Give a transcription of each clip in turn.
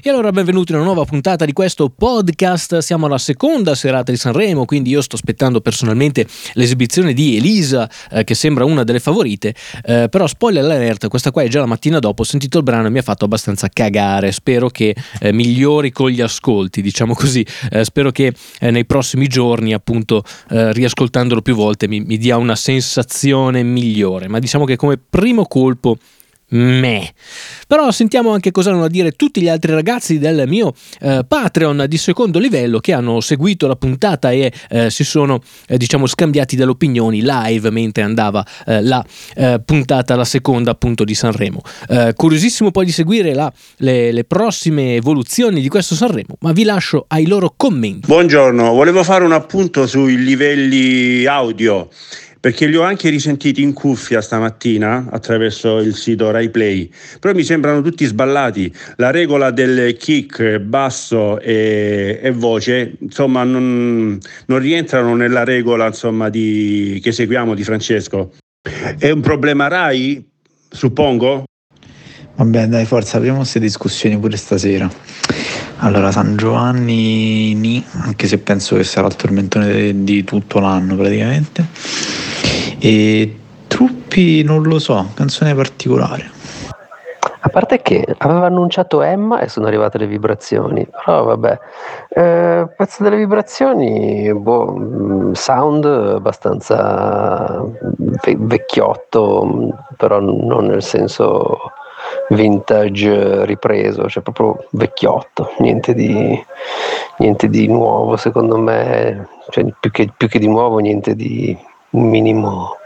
E allora benvenuti in una nuova puntata di questo podcast. Siamo alla seconda serata di Sanremo, quindi io sto aspettando personalmente l'esibizione di Elisa, eh, che sembra una delle favorite. Eh, però spoiler alert, questa qua è già la mattina dopo, ho sentito il brano e mi ha fatto abbastanza cagare. Spero che eh, migliori con gli ascolti, diciamo così. Eh, spero che eh, nei prossimi giorni, appunto, eh, riascoltandolo più volte, mi, mi dia una sensazione migliore. Ma diciamo che come primo colpo me. Però sentiamo anche cosa hanno a dire tutti gli altri ragazzi del mio eh, Patreon di secondo livello che hanno seguito la puntata e eh, si sono eh, diciamo scambiati delle opinioni live mentre andava eh, la eh, puntata, la seconda appunto di Sanremo. Eh, curiosissimo poi di seguire la, le, le prossime evoluzioni di questo Sanremo, ma vi lascio ai loro commenti. Buongiorno, volevo fare un appunto sui livelli audio perché li ho anche risentiti in cuffia stamattina attraverso il sito RaiPlay, però mi sembrano tutti sballati. La regola del kick, basso e, e voce, insomma, non, non, rientrano nella regola insomma, di, che seguiamo di Francesco. È un problema Rai, suppongo? Vabbè, dai, forza, apriamo queste discussioni pure stasera. Allora, San Giovanni, ni, anche se penso che sarà il tormentone di tutto l'anno praticamente. E Truppi non lo so, canzone particolare. A parte che aveva annunciato Emma e sono arrivate le vibrazioni, però vabbè, eh, pezzo delle vibrazioni, boh, mm, sound abbastanza vecchiotto, però non nel senso vintage ripreso, cioè proprio vecchiotto, niente di, niente di nuovo secondo me, cioè più, che, più che di nuovo niente di un minimo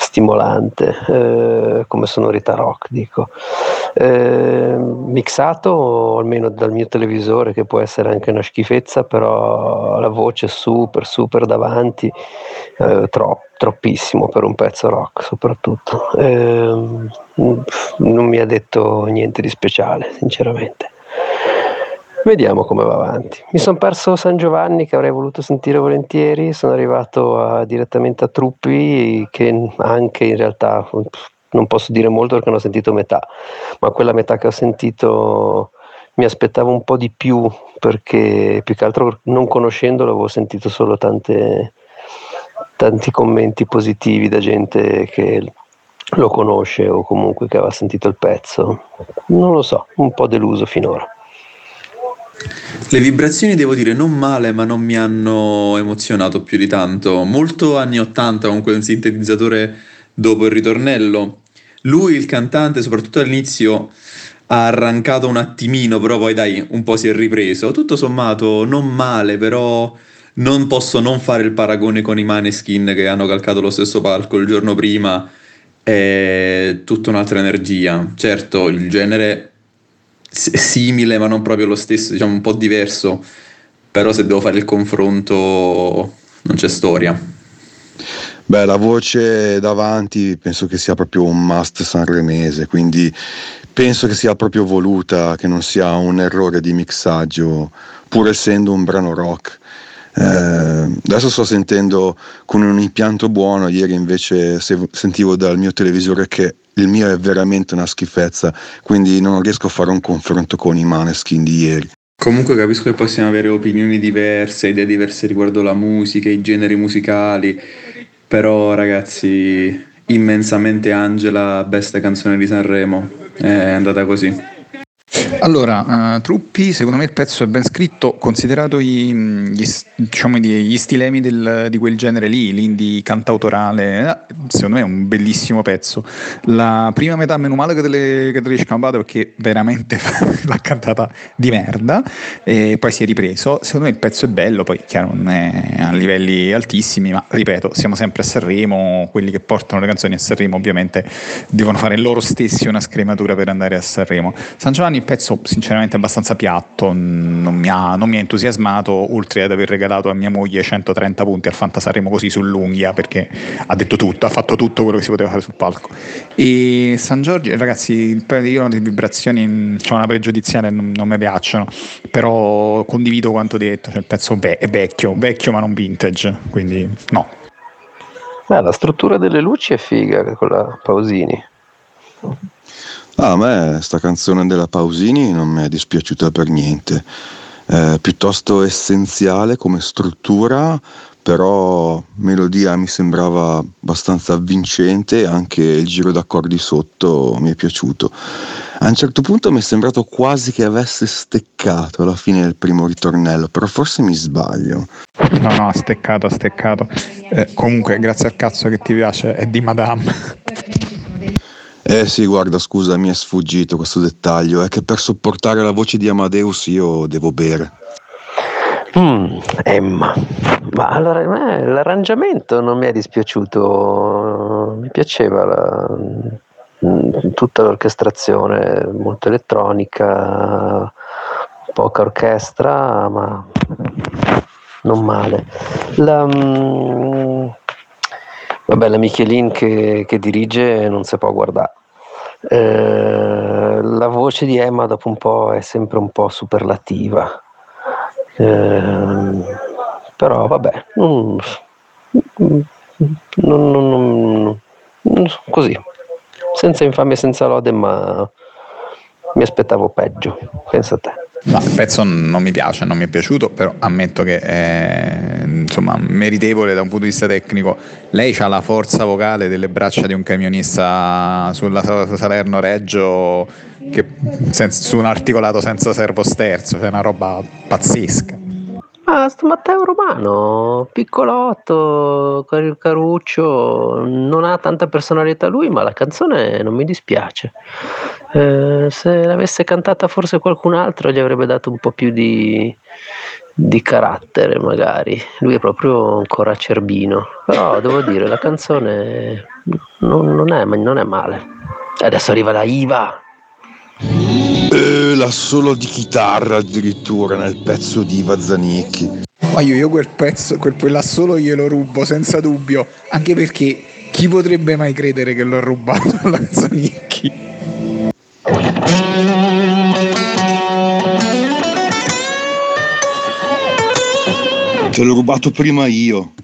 stimolante eh, come sonorità rock dico. Eh, mixato almeno dal mio televisore che può essere anche una schifezza però la voce super super davanti eh, troppo troppissimo per un pezzo rock soprattutto. Eh, non mi ha detto niente di speciale sinceramente Vediamo come va avanti. Mi sono perso San Giovanni che avrei voluto sentire volentieri, sono arrivato a, direttamente a Truppi che anche in realtà non posso dire molto perché non ho sentito metà, ma quella metà che ho sentito mi aspettavo un po' di più perché più che altro non conoscendolo avevo sentito solo tante, tanti commenti positivi da gente che lo conosce o comunque che aveva sentito il pezzo. Non lo so, un po' deluso finora. Le vibrazioni devo dire non male, ma non mi hanno emozionato più di tanto. Molto anni 80 con quel sintetizzatore dopo il ritornello. Lui, il cantante, soprattutto all'inizio, ha arrancato un attimino, però poi dai, un po' si è ripreso. Tutto sommato non male, però non posso non fare il paragone con i Maneskin che hanno calcato lo stesso palco il giorno prima. È tutta un'altra energia. Certo, il genere simile ma non proprio lo stesso, diciamo un po' diverso, però se devo fare il confronto non c'è storia. Beh, la voce davanti penso che sia proprio un must sanremese, quindi penso che sia proprio voluta, che non sia un errore di mixaggio, pur essendo un brano rock. Eh, adesso sto sentendo con un impianto buono, ieri invece sentivo dal mio televisore che il mio è veramente una schifezza, quindi non riesco a fare un confronto con i Maneskin di ieri. Comunque capisco che possiamo avere opinioni diverse, idee diverse riguardo la musica, i generi musicali, però ragazzi, immensamente Angela, besta canzone di Sanremo, è andata così. Allora, uh, Truppi, secondo me il pezzo è ben scritto, considerato i, gli, diciamo, gli stilemi del, di quel genere lì, l'indie cantautorale, eh, secondo me è un bellissimo pezzo. La prima metà, meno male che te le, che perché veramente l'ha cantata di merda, e poi si è ripreso. Secondo me il pezzo è bello, poi chiaro non è a livelli altissimi, ma ripeto, siamo sempre a Sanremo, quelli che portano le canzoni a Sanremo ovviamente devono fare loro stessi una scrematura per andare a Sanremo. San Giovanni il pezzo sinceramente abbastanza piatto, non mi, ha, non mi ha entusiasmato, oltre ad aver regalato a mia moglie 130 punti al Fantasarremo così sull'unghia, perché ha detto tutto, ha fatto tutto quello che si poteva fare sul palco. E San Giorgio, ragazzi, io le vibrazioni, c'è una pregiudiziale, non, non mi piacciono, però condivido quanto detto, cioè il pezzo è vecchio, vecchio ma non vintage, quindi no. Ah, la struttura delle luci è figa con la Pausini. Ah, a me sta canzone della Pausini non mi è dispiaciuta per niente, eh, piuttosto essenziale come struttura, però melodia mi sembrava abbastanza avvincente anche il giro d'accordi sotto mi è piaciuto. A un certo punto mi è sembrato quasi che avesse steccato alla fine del primo ritornello, però forse mi sbaglio. No, no, ha steccato, ha steccato. Eh, comunque, grazie al cazzo che ti piace, è di Madame. Eh sì, guarda, scusa, mi è sfuggito questo dettaglio, è che per sopportare la voce di Amadeus io devo bere. Mm, Emma, ma allora me l'arrangiamento non mi è dispiaciuto, mi piaceva la, mm, tutta l'orchestrazione, molto elettronica, poca orchestra, ma non male. La, mm, vabbè, la Michelin che, che dirige non si può guardare. Eh, la voce di Emma dopo un po' è sempre un po' superlativa. Eh, però vabbè, non, non, non, così, senza infamia, senza lode, ma mi aspettavo peggio, pensa a te. No, il pezzo non mi piace, non mi è piaciuto, però ammetto che è insomma, meritevole da un punto di vista tecnico. Lei ha la forza vocale delle braccia di un camionista sulla Salerno-Reggio che, su un articolato senza servo sterzo, è una roba pazzesca. Ah, sto Matteo Romano, piccolotto, caruccio, non ha tanta personalità lui, ma la canzone non mi dispiace. Eh, se l'avesse cantata forse qualcun altro gli avrebbe dato un po' più di, di carattere, magari. Lui è proprio ancora cerbino. Però devo dire, la canzone non, non, è, non è male. Adesso arriva la IVA. Eh, la solo di chitarra addirittura nel pezzo di Iva Zanicchi. Ma io, io quel pezzo, quel, quella solo glielo rubo senza dubbio, anche perché chi potrebbe mai credere che l'ho rubato alla Zanicchi? Te l'ho rubato prima io.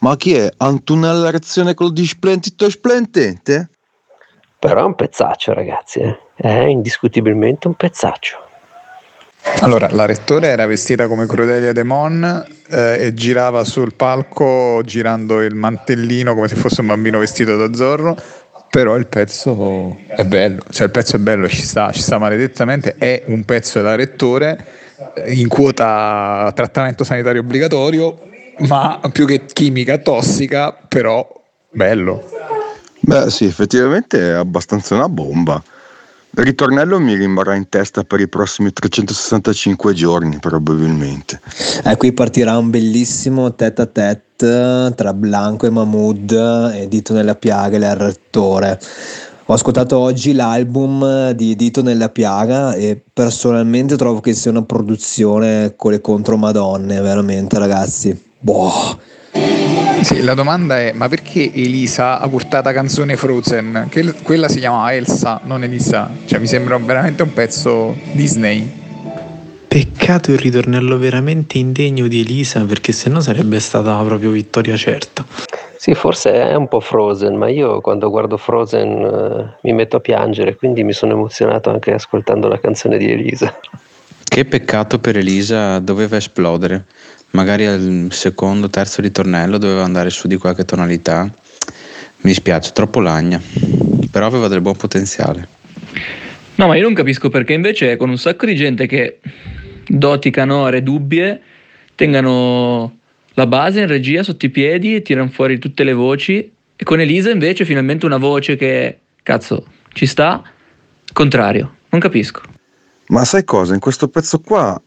Ma chi è? Antonella reazione col displentito splendente? Però è un pezzaccio, ragazzi. Eh? È indiscutibilmente un pezzaccio. Allora, la rettore era vestita come Crudelia Demon eh, e girava sul palco girando il mantellino come se fosse un bambino vestito da Zorro. Però il pezzo è bello, cioè il pezzo è bello, ci sta, ci sta maledettamente. È un pezzo della rettore eh, in quota trattamento sanitario obbligatorio, ma più che chimica tossica, però bello. Beh, sì, effettivamente è abbastanza una bomba. Il ritornello mi rimarrà in testa per i prossimi 365 giorni, probabilmente. Eh, qui partirà un bellissimo tête a tête tra Blanco e Mahmood e Dito nella piaga e l'Arrettore. Ho ascoltato oggi l'album di Dito nella piaga e personalmente trovo che sia una produzione con le contromadonne, veramente ragazzi. Boh sì, la domanda è: ma perché Elisa ha portato canzone Frozen? Che quella si chiama Elsa, non Elisa. Cioè, mi sembra veramente un pezzo Disney. Peccato il ritornello veramente indegno di Elisa, perché sennò sarebbe stata proprio vittoria certa. Sì, forse è un po' Frozen, ma io quando guardo Frozen uh, mi metto a piangere, quindi mi sono emozionato anche ascoltando la canzone di Elisa. Che peccato per Elisa, doveva esplodere magari al secondo, terzo ritornello doveva andare su di qualche tonalità. Mi dispiace, troppo lagna, però aveva del buon potenziale. No, ma io non capisco perché invece con un sacco di gente che doti canore dubbie tengano la base in regia sotto i piedi e tirano fuori tutte le voci e con Elisa invece finalmente una voce che cazzo ci sta, contrario, non capisco. Ma sai cosa? In questo pezzo qua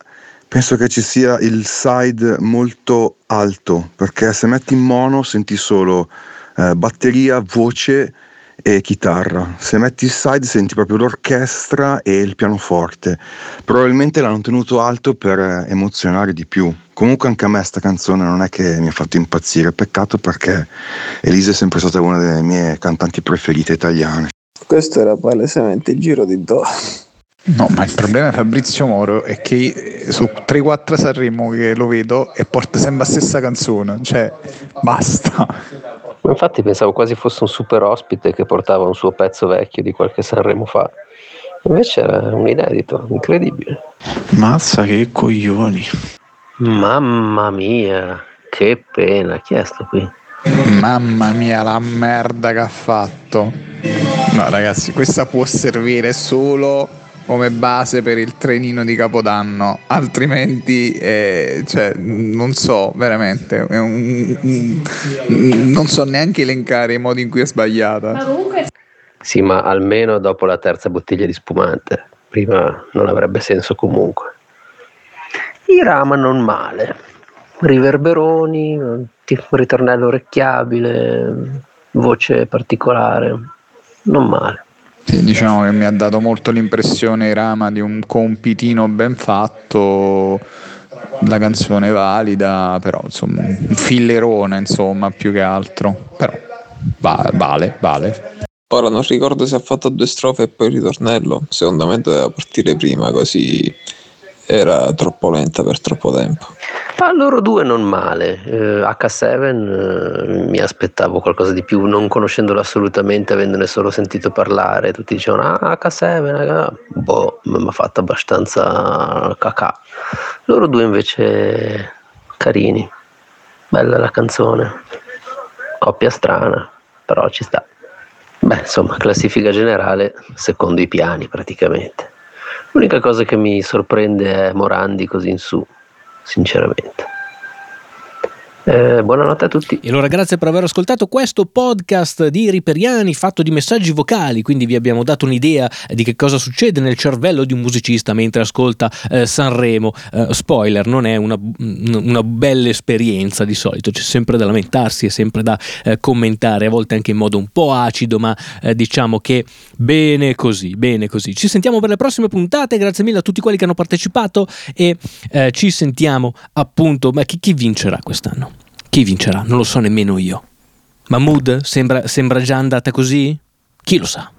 Penso che ci sia il side molto alto, perché se metti in mono senti solo eh, batteria, voce e chitarra. Se metti il side senti proprio l'orchestra e il pianoforte. Probabilmente l'hanno tenuto alto per eh, emozionare di più. Comunque anche a me sta canzone non è che mi ha fatto impazzire, peccato perché Elisa è sempre stata una delle mie cantanti preferite italiane. Questo era palesemente il giro di Do. No, ma il problema di Fabrizio Moro è che su 3-4 Sanremo che lo vedo e porta sempre la stessa canzone, cioè basta. Infatti pensavo quasi fosse un super ospite che portava un suo pezzo vecchio di qualche Sanremo fa. Invece era un inedito, incredibile. Mazza che coglioni. Mamma mia, che pena. Chi è sto qui? Mamma mia, la merda che ha fatto. No, ragazzi, questa può servire solo come base per il trenino di Capodanno, altrimenti, eh, cioè, non so, veramente, un, un, non so neanche elencare i modi in cui è sbagliata. Sì, ma almeno dopo la terza bottiglia di spumante. Prima non avrebbe senso comunque. Irama non male. Riverberoni, ritornello orecchiabile, voce particolare. Non male. Sì, diciamo che mi ha dato molto l'impressione Rama di un compitino ben fatto, la canzone valida, però insomma un fillerone insomma più che altro, però va- vale, vale. Ora non ricordo se ha fatto due strofe e poi il ritornello. Secondo me doveva partire prima, così era troppo lenta per troppo tempo. Ma loro due non male. Eh, H7 eh, mi aspettavo qualcosa di più, non conoscendolo assolutamente, avendone solo sentito parlare. Tutti dicevano: Ah, H7, ah, boh, mi ha fatto abbastanza cacà. Loro due invece carini. Bella la canzone. Coppia strana, però ci sta. Beh, insomma, classifica generale secondo i piani praticamente. L'unica cosa che mi sorprende è Morandi così in su, sinceramente. Eh, buonanotte a tutti. E allora grazie per aver ascoltato questo podcast di Riperiani fatto di messaggi vocali, quindi vi abbiamo dato un'idea di che cosa succede nel cervello di un musicista mentre ascolta eh, Sanremo. Eh, spoiler, non è una, una, bella esperienza di solito, c'è sempre da lamentarsi, è sempre da eh, commentare, a volte anche in modo un po' acido, ma eh, diciamo che bene così, bene così. Ci sentiamo per le prossime puntate, grazie mille a tutti quelli che hanno partecipato e eh, ci sentiamo appunto, ma chi, chi vincerà quest'anno? Chi vincerà? Non lo so nemmeno io. Mahmood sembra, sembra già andata così? Chi lo sa?